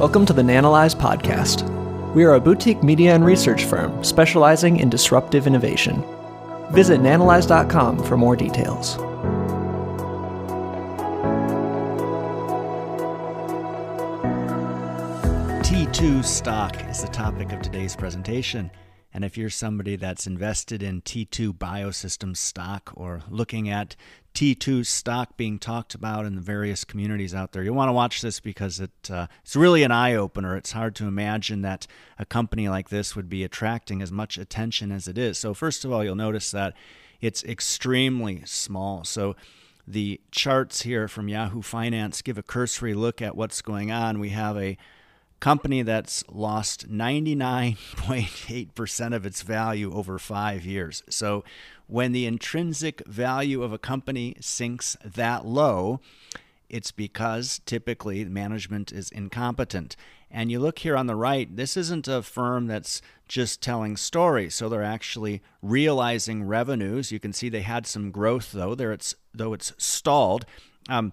Welcome to the Nanalyze podcast. We are a boutique media and research firm specializing in disruptive innovation. Visit nanalyze.com for more details. T2 stock is the topic of today's presentation. And if you're somebody that's invested in T2 Biosystems stock or looking at T2 stock being talked about in the various communities out there, you'll want to watch this because it uh, it's really an eye opener. It's hard to imagine that a company like this would be attracting as much attention as it is. So, first of all, you'll notice that it's extremely small. So, the charts here from Yahoo Finance give a cursory look at what's going on. We have a company that's lost 99.8% of its value over five years. So when the intrinsic value of a company sinks that low, it's because typically management is incompetent. And you look here on the right, this isn't a firm that's just telling stories. So they're actually realizing revenues. You can see they had some growth though, there it's though it's stalled. Um,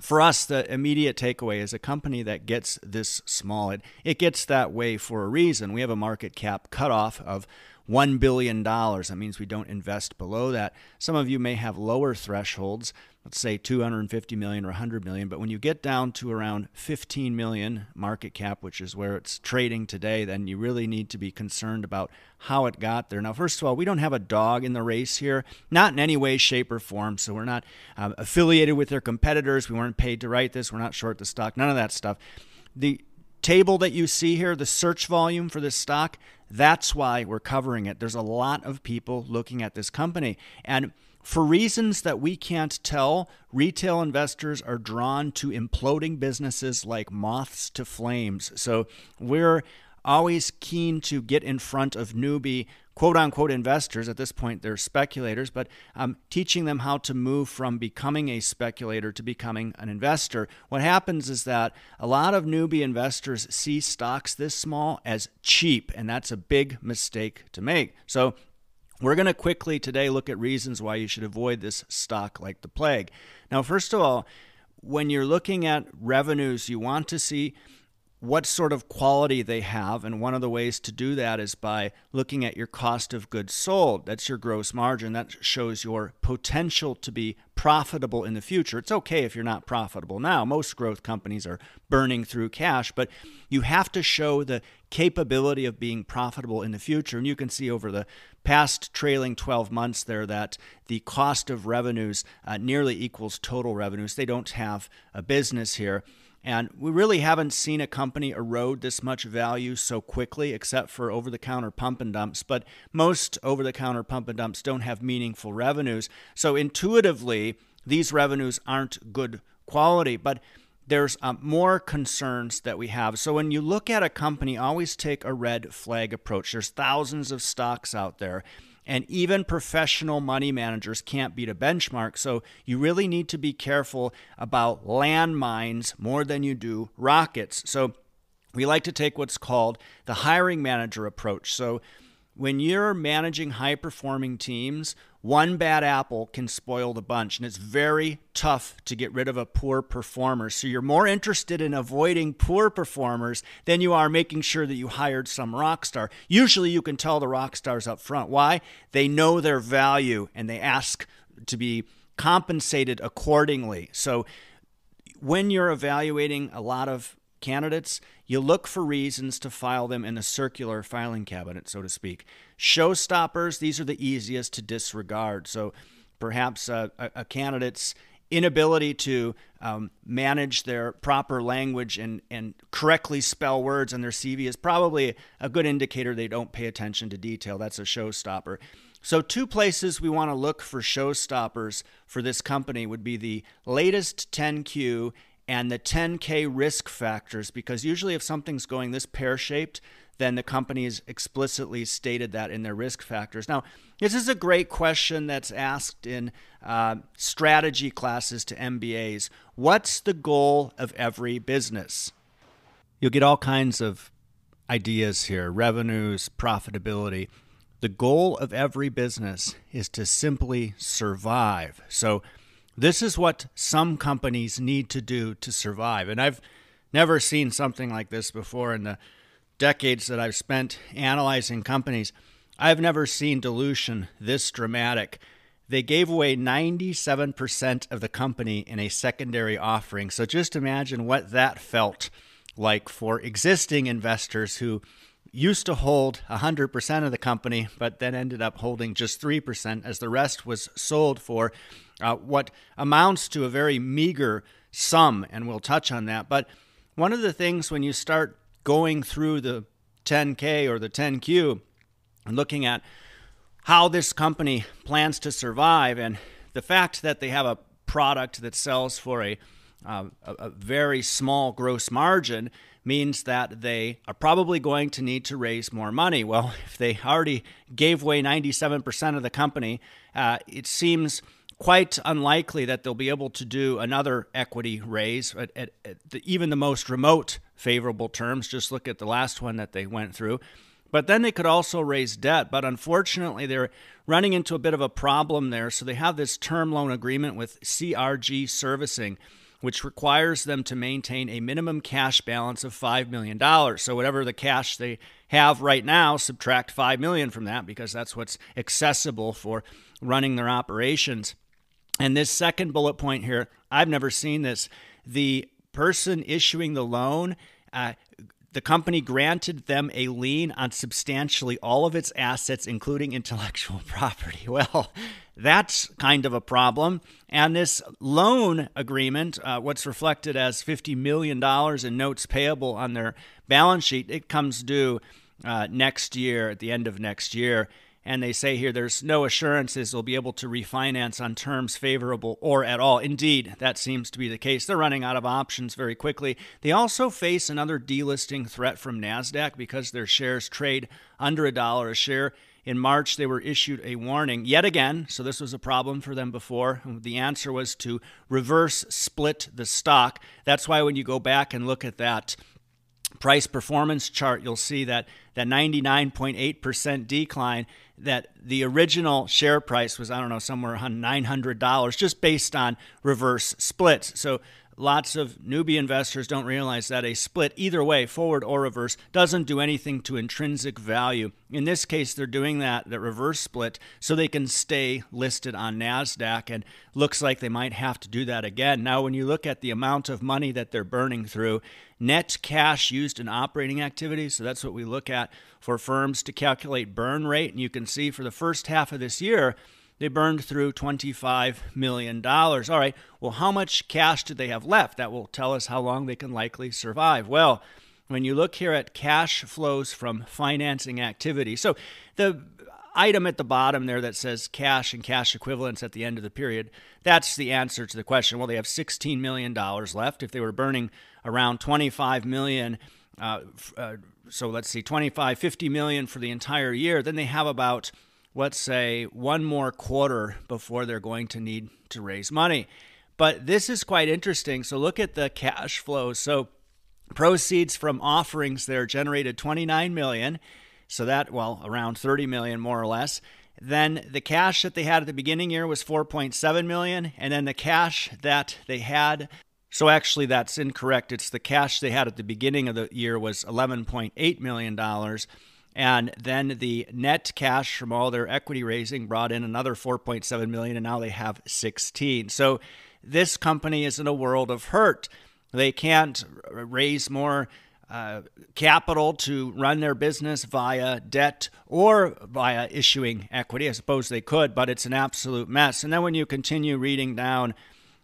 for us, the immediate takeaway is a company that gets this small, it, it gets that way for a reason. We have a market cap cutoff of $1 billion. That means we don't invest below that. Some of you may have lower thresholds let's say 250 million or 100 million but when you get down to around 15 million market cap which is where it's trading today then you really need to be concerned about how it got there. Now first of all we don't have a dog in the race here not in any way shape or form so we're not uh, affiliated with their competitors. We weren't paid to write this. We're not short the stock. None of that stuff. The table that you see here the search volume for this stock that's why we're covering it there's a lot of people looking at this company and for reasons that we can't tell, retail investors are drawn to imploding businesses like moths to flames. So we're always keen to get in front of newbie quote unquote investors. At this point, they're speculators, but um, teaching them how to move from becoming a speculator to becoming an investor. What happens is that a lot of newbie investors see stocks this small as cheap, and that's a big mistake to make. So we're going to quickly today look at reasons why you should avoid this stock like the plague. Now, first of all, when you're looking at revenues, you want to see what sort of quality they have. And one of the ways to do that is by looking at your cost of goods sold. That's your gross margin. That shows your potential to be profitable in the future. It's okay if you're not profitable now. Most growth companies are burning through cash, but you have to show the capability of being profitable in the future. And you can see over the past trailing 12 months there that the cost of revenues uh, nearly equals total revenues. They don't have a business here. And we really haven't seen a company erode this much value so quickly, except for over the counter pump and dumps. But most over the counter pump and dumps don't have meaningful revenues. So intuitively, these revenues aren't good quality. But there's um, more concerns that we have. So when you look at a company, always take a red flag approach. There's thousands of stocks out there. And even professional money managers can't beat a benchmark. So you really need to be careful about landmines more than you do rockets. So we like to take what's called the hiring manager approach. So when you're managing high performing teams, one bad apple can spoil the bunch, and it's very tough to get rid of a poor performer. So you're more interested in avoiding poor performers than you are making sure that you hired some rock star. Usually you can tell the rock stars up front. Why? They know their value and they ask to be compensated accordingly. So when you're evaluating a lot of candidates, you look for reasons to file them in a circular filing cabinet, so to speak. Showstoppers, these are the easiest to disregard. So perhaps a, a candidate's inability to um, manage their proper language and, and correctly spell words on their CV is probably a good indicator they don't pay attention to detail. That's a showstopper. So, two places we want to look for showstoppers for this company would be the latest 10Q and the 10K risk factors, because usually if something's going this pear shaped, then the companies explicitly stated that in their risk factors. Now, this is a great question that's asked in uh, strategy classes to MBAs. What's the goal of every business? You'll get all kinds of ideas here revenues, profitability. The goal of every business is to simply survive. So, this is what some companies need to do to survive. And I've never seen something like this before in the decades that I've spent analyzing companies. I've never seen dilution this dramatic. They gave away 97% of the company in a secondary offering. So just imagine what that felt like for existing investors who used to hold 100% of the company, but then ended up holding just 3% as the rest was sold for uh, what amounts to a very meager sum. And we'll touch on that. But one of the things when you start going through the 10K or the 10Q and looking at how this company plans to survive and the fact that they have a product that sells for a, uh, a very small gross margin means that they are probably going to need to raise more money. Well, if they already gave away 97% of the company, uh, it seems quite unlikely that they'll be able to do another equity raise at, at, at the, even the most remote favorable terms. Just look at the last one that they went through. But then they could also raise debt. But unfortunately, they're running into a bit of a problem there. So they have this term loan agreement with CRG Servicing, which requires them to maintain a minimum cash balance of $5 million. So whatever the cash they have right now, subtract 5 million from that because that's what's accessible for running their operations. And this second bullet point here, I've never seen this. The person issuing the loan uh, the company granted them a lien on substantially all of its assets, including intellectual property. Well, that's kind of a problem. And this loan agreement, uh, what's reflected as $50 million in notes payable on their balance sheet, it comes due uh, next year, at the end of next year. And they say here there's no assurances they'll be able to refinance on terms favorable or at all. Indeed, that seems to be the case. They're running out of options very quickly. They also face another delisting threat from NASDAQ because their shares trade under a dollar a share. In March, they were issued a warning yet again. So, this was a problem for them before. The answer was to reverse split the stock. That's why when you go back and look at that price performance chart, you'll see that that 99.8% decline that the original share price was I don't know somewhere around $900 just based on reverse splits. So lots of newbie investors don't realize that a split either way forward or reverse doesn't do anything to intrinsic value in this case they're doing that that reverse split so they can stay listed on nasdaq and looks like they might have to do that again now when you look at the amount of money that they're burning through net cash used in operating activities. So that's what we look at for firms to calculate burn rate. And you can see for the first half of this year, they burned through $25 million. All right, well, how much cash do they have left? That will tell us how long they can likely survive. Well, when you look here at cash flows from financing activity, so the item at the bottom there that says cash and cash equivalents at the end of the period, that's the answer to the question. Well, they have $16 million left. If they were burning around 25 million, uh, uh, so let's see, 25, 50 million for the entire year, then they have about, let's say, one more quarter before they're going to need to raise money. But this is quite interesting. So look at the cash flows. So proceeds from offerings there generated 29 million. So that, well, around 30 million more or less. Then the cash that they had at the beginning year was 4.7 million, and then the cash that they had so actually, that's incorrect. It's the cash they had at the beginning of the year was $11.8 million. And then the net cash from all their equity raising brought in another 4.7 million, and now they have 16. So this company is in a world of hurt. They can't raise more uh, capital to run their business via debt or via issuing equity. I suppose they could, but it's an absolute mess. And then when you continue reading down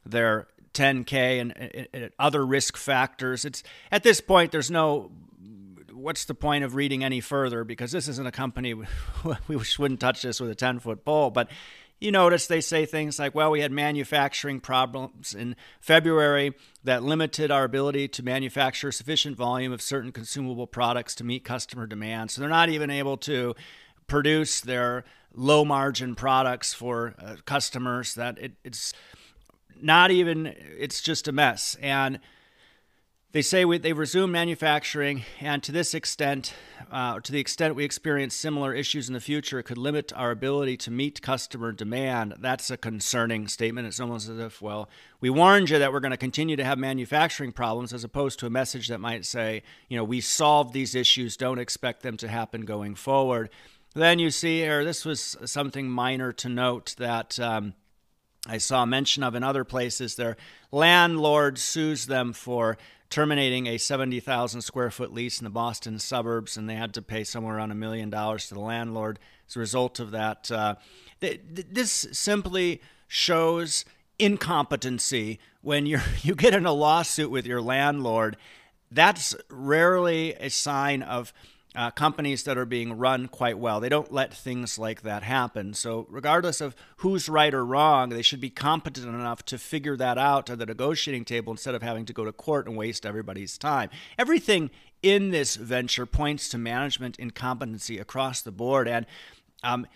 their 10K and, and, and other risk factors. It's at this point, there's no what's the point of reading any further? Because this isn't a company we wouldn't touch this with a 10 foot pole. But you notice they say things like well we had manufacturing problems in february that limited our ability to manufacture sufficient volume of certain consumable products to meet customer demand. So they're not even able to produce their low margin products for uh, customers that it, it's not even, it's just a mess. And they say we, they've resumed manufacturing, and to this extent, uh, to the extent we experience similar issues in the future, it could limit our ability to meet customer demand. That's a concerning statement. It's almost as if, well, we warned you that we're going to continue to have manufacturing problems, as opposed to a message that might say, you know, we solved these issues, don't expect them to happen going forward. Then you see here, this was something minor to note that. Um, I saw mention of in other places. Their landlord sues them for terminating a 70,000 square foot lease in the Boston suburbs, and they had to pay somewhere around a million dollars to the landlord as a result of that. Uh, th- this simply shows incompetency when you you get in a lawsuit with your landlord. That's rarely a sign of uh, companies that are being run quite well. They don't let things like that happen. So, regardless of who's right or wrong, they should be competent enough to figure that out at the negotiating table instead of having to go to court and waste everybody's time. Everything in this venture points to management incompetency across the board. And, um,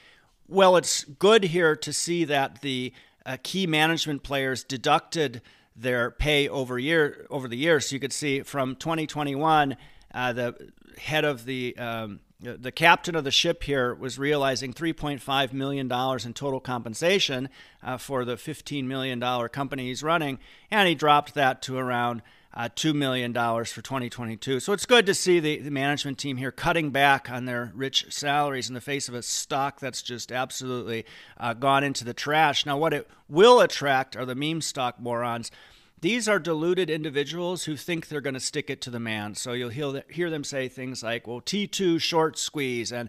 well, it's good here to see that the uh, key management players deducted their pay over year over the years. So you could see from 2021 uh, the head of the um, the captain of the ship here was realizing 3.5 million dollars in total compensation uh, for the 15 million dollar company he's running, and he dropped that to around. Uh, $2 million for 2022. So it's good to see the, the management team here cutting back on their rich salaries in the face of a stock that's just absolutely uh, gone into the trash. Now, what it will attract are the meme stock morons these are deluded individuals who think they're going to stick it to the man. So you'll hear them say things like, well, T2 short squeeze. And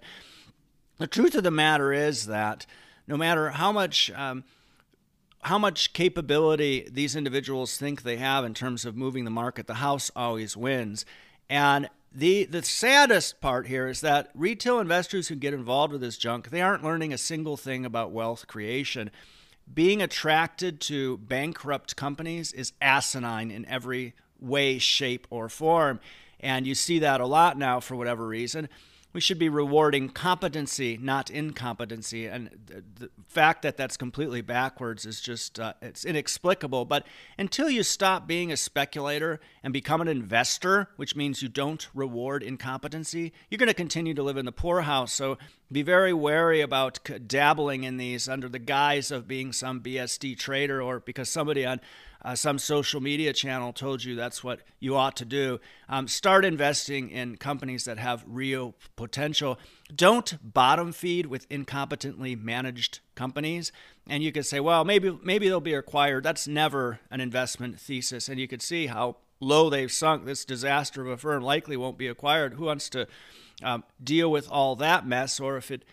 the truth of the matter is that no matter how much. Um, how much capability these individuals think they have in terms of moving the market, the house always wins. And the the saddest part here is that retail investors who get involved with this junk, they aren't learning a single thing about wealth creation being attracted to bankrupt companies is asinine in every way, shape, or form. And you see that a lot now for whatever reason we should be rewarding competency, not incompetency. And the fact that that's completely backwards is just uh, it's inexplicable. But until you stop being a speculator and become an investor, which means you don't reward incompetency, you're going to continue to live in the poorhouse. So be very wary about dabbling in these under the guise of being some BSD trader or because somebody on uh, some social media channel told you that's what you ought to do. Um, start investing in companies that have real potential. Don't bottom feed with incompetently managed companies. And you could say, well, maybe maybe they'll be acquired. That's never an investment thesis. And you could see how low they've sunk. This disaster of a firm likely won't be acquired. Who wants to um, deal with all that mess? Or if it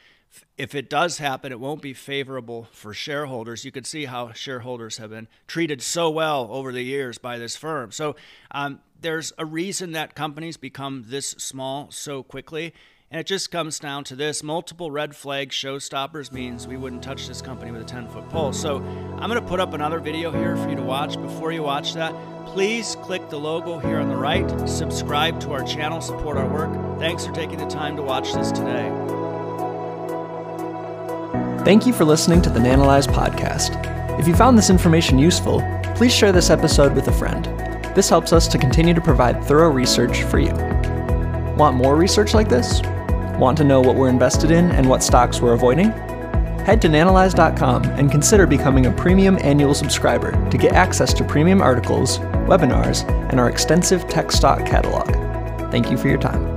if it does happen, it won't be favorable for shareholders. You can see how shareholders have been treated so well over the years by this firm. So um, there's a reason that companies become this small so quickly. And it just comes down to this multiple red flag showstoppers means we wouldn't touch this company with a 10 foot pole. So I'm going to put up another video here for you to watch. Before you watch that, please click the logo here on the right, subscribe to our channel, support our work. Thanks for taking the time to watch this today. Thank you for listening to the Nanalyze podcast. If you found this information useful, please share this episode with a friend. This helps us to continue to provide thorough research for you. Want more research like this? Want to know what we're invested in and what stocks we're avoiding? Head to nanalyze.com and consider becoming a premium annual subscriber to get access to premium articles, webinars, and our extensive tech stock catalog. Thank you for your time.